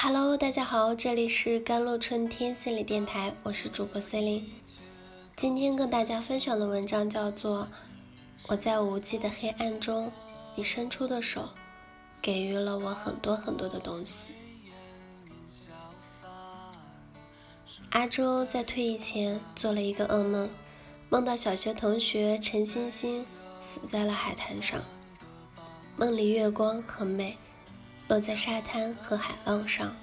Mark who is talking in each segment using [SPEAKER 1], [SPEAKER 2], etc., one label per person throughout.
[SPEAKER 1] Hello，大家好，这里是甘露春天心理电台，我是主播 c e l i n e 今天跟大家分享的文章叫做《我在无际的黑暗中，你伸出的手，给予了我很多很多的东西》。阿周在退役前做了一个噩梦，梦到小学同学陈星星死在了海滩上，梦里月光很美。落在沙滩和海浪上，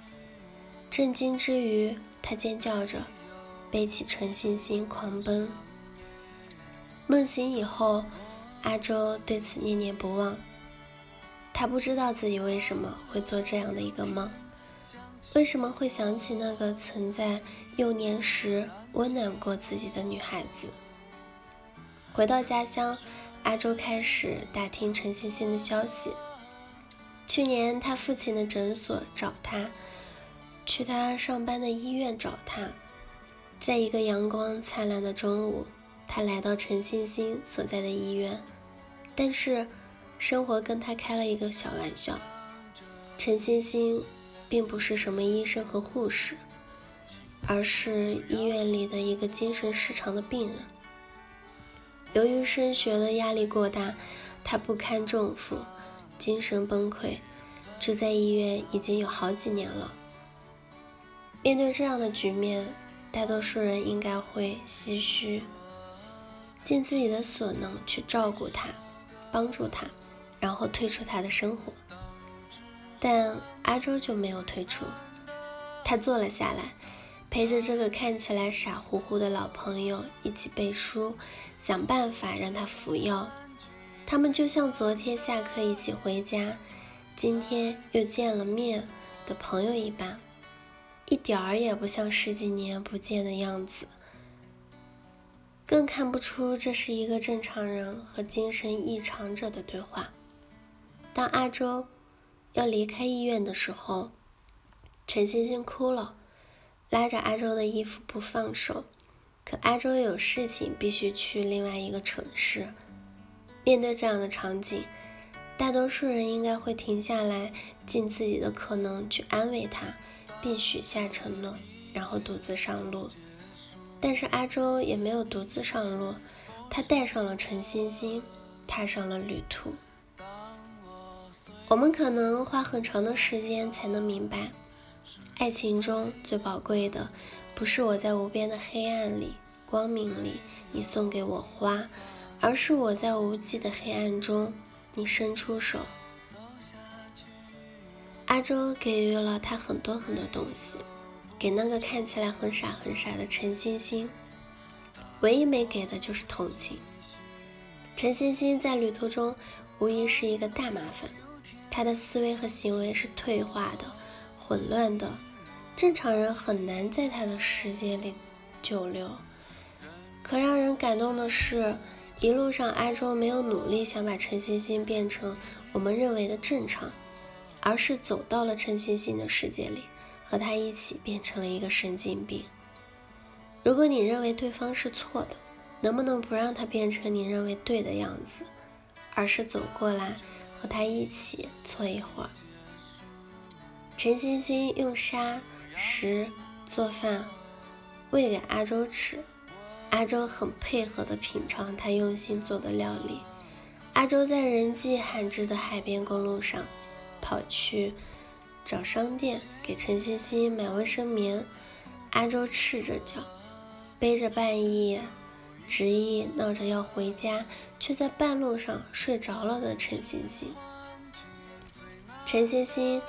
[SPEAKER 1] 震惊之余，他尖叫着，背起陈星星狂奔。梦醒以后，阿周对此念念不忘。他不知道自己为什么会做这样的一个梦，为什么会想起那个曾在幼年时温暖过自己的女孩子。回到家乡，阿周开始打听陈星星的消息。去年，他父亲的诊所找他，去他上班的医院找他。在一个阳光灿烂的中午，他来到陈星星所在的医院，但是生活跟他开了一个小玩笑。陈星星并不是什么医生和护士，而是医院里的一个精神失常的病人。由于升学的压力过大，他不堪重负。精神崩溃，住在医院已经有好几年了。面对这样的局面，大多数人应该会唏嘘，尽自己的所能去照顾他，帮助他，然后退出他的生活。但阿周就没有退出，他坐了下来，陪着这个看起来傻乎乎的老朋友一起背书，想办法让他服药。他们就像昨天下课一起回家，今天又见了面的朋友一般，一点儿也不像十几年不见的样子，更看不出这是一个正常人和精神异常者的对话。当阿周要离开医院的时候，陈星星哭了，拉着阿周的衣服不放手，可阿周有事情必须去另外一个城市。面对这样的场景，大多数人应该会停下来，尽自己的可能去安慰他，并许下承诺，然后独自上路。但是阿周也没有独自上路，他带上了陈星星，踏上了旅途。我们可能花很长的时间才能明白，爱情中最宝贵的，不是我在无边的黑暗里、光明里，你送给我花。而是我在无际的黑暗中，你伸出手。阿周给予了他很多很多东西，给那个看起来很傻很傻的陈星星，唯一没给的就是同情。陈星星在旅途中无疑是一个大麻烦，他的思维和行为是退化的、混乱的，正常人很难在他的世界里久留。可让人感动的是。一路上，阿周没有努力想把陈星星变成我们认为的正常，而是走到了陈星星的世界里，和他一起变成了一个神经病。如果你认为对方是错的，能不能不让他变成你认为对的样子，而是走过来和他一起搓一会儿？陈星星用沙石做饭，喂给阿周吃。阿周很配合地品尝他用心做的料理。阿周在人迹罕至的海边公路上，跑去找商店给陈欣欣买卫生棉。阿周赤着脚，背着半夜执意闹着要回家，却在半路上睡着了的陈星星。陈星星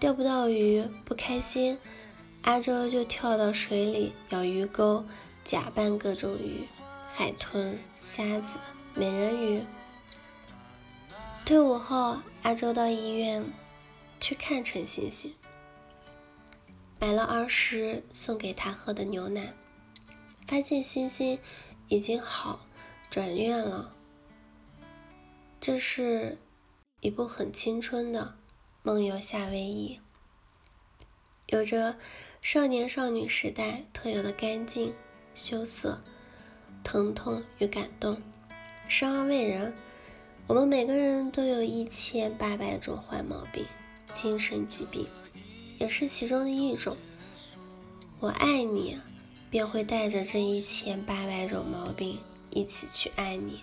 [SPEAKER 1] 钓不到鱼不开心，阿周就跳到水里咬鱼钩。假扮各种鱼，海豚、虾子、美人鱼。退伍后，阿周到医院去看陈星星，买了儿时送给他喝的牛奶，发现星星已经好，转院了。这是一部很青春的《梦游夏威夷》，有着少年少女时代特有的干净。羞涩、疼痛与感动，生而为人，我们每个人都有一千八百种坏毛病、精神疾病，也是其中的一种。我爱你，便会带着这一千八百种毛病一起去爱你；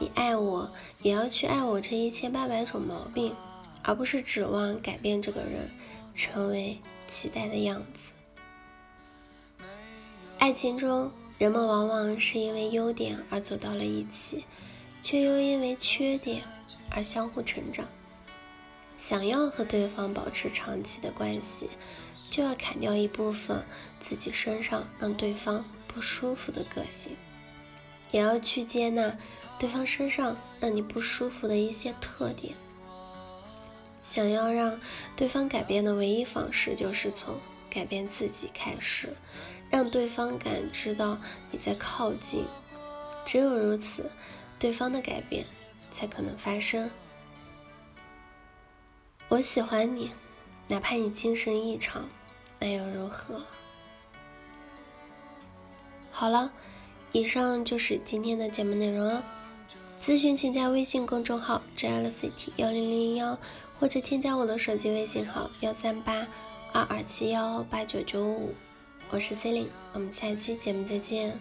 [SPEAKER 1] 你爱我，也要去爱我这一千八百种毛病，而不是指望改变这个人成为期待的样子。爱情中，人们往往是因为优点而走到了一起，却又因为缺点而相互成长。想要和对方保持长期的关系。就要砍掉一部分自己身上让对方不舒服的个性，也要去接纳对方身上让你不舒服的一些特点。想要让对方改变的唯一方式，就是从改变自己开始，让对方感知到你在靠近。只有如此，对方的改变才可能发生。我喜欢你，哪怕你精神异常。那又如何？好了，以上就是今天的节目内容了。咨询请加微信公众号 “jlct 幺零零幺”，或者添加我的手机微信号幺三八二二七幺八九九五。我是 c e l i n e 我们下期节目再见。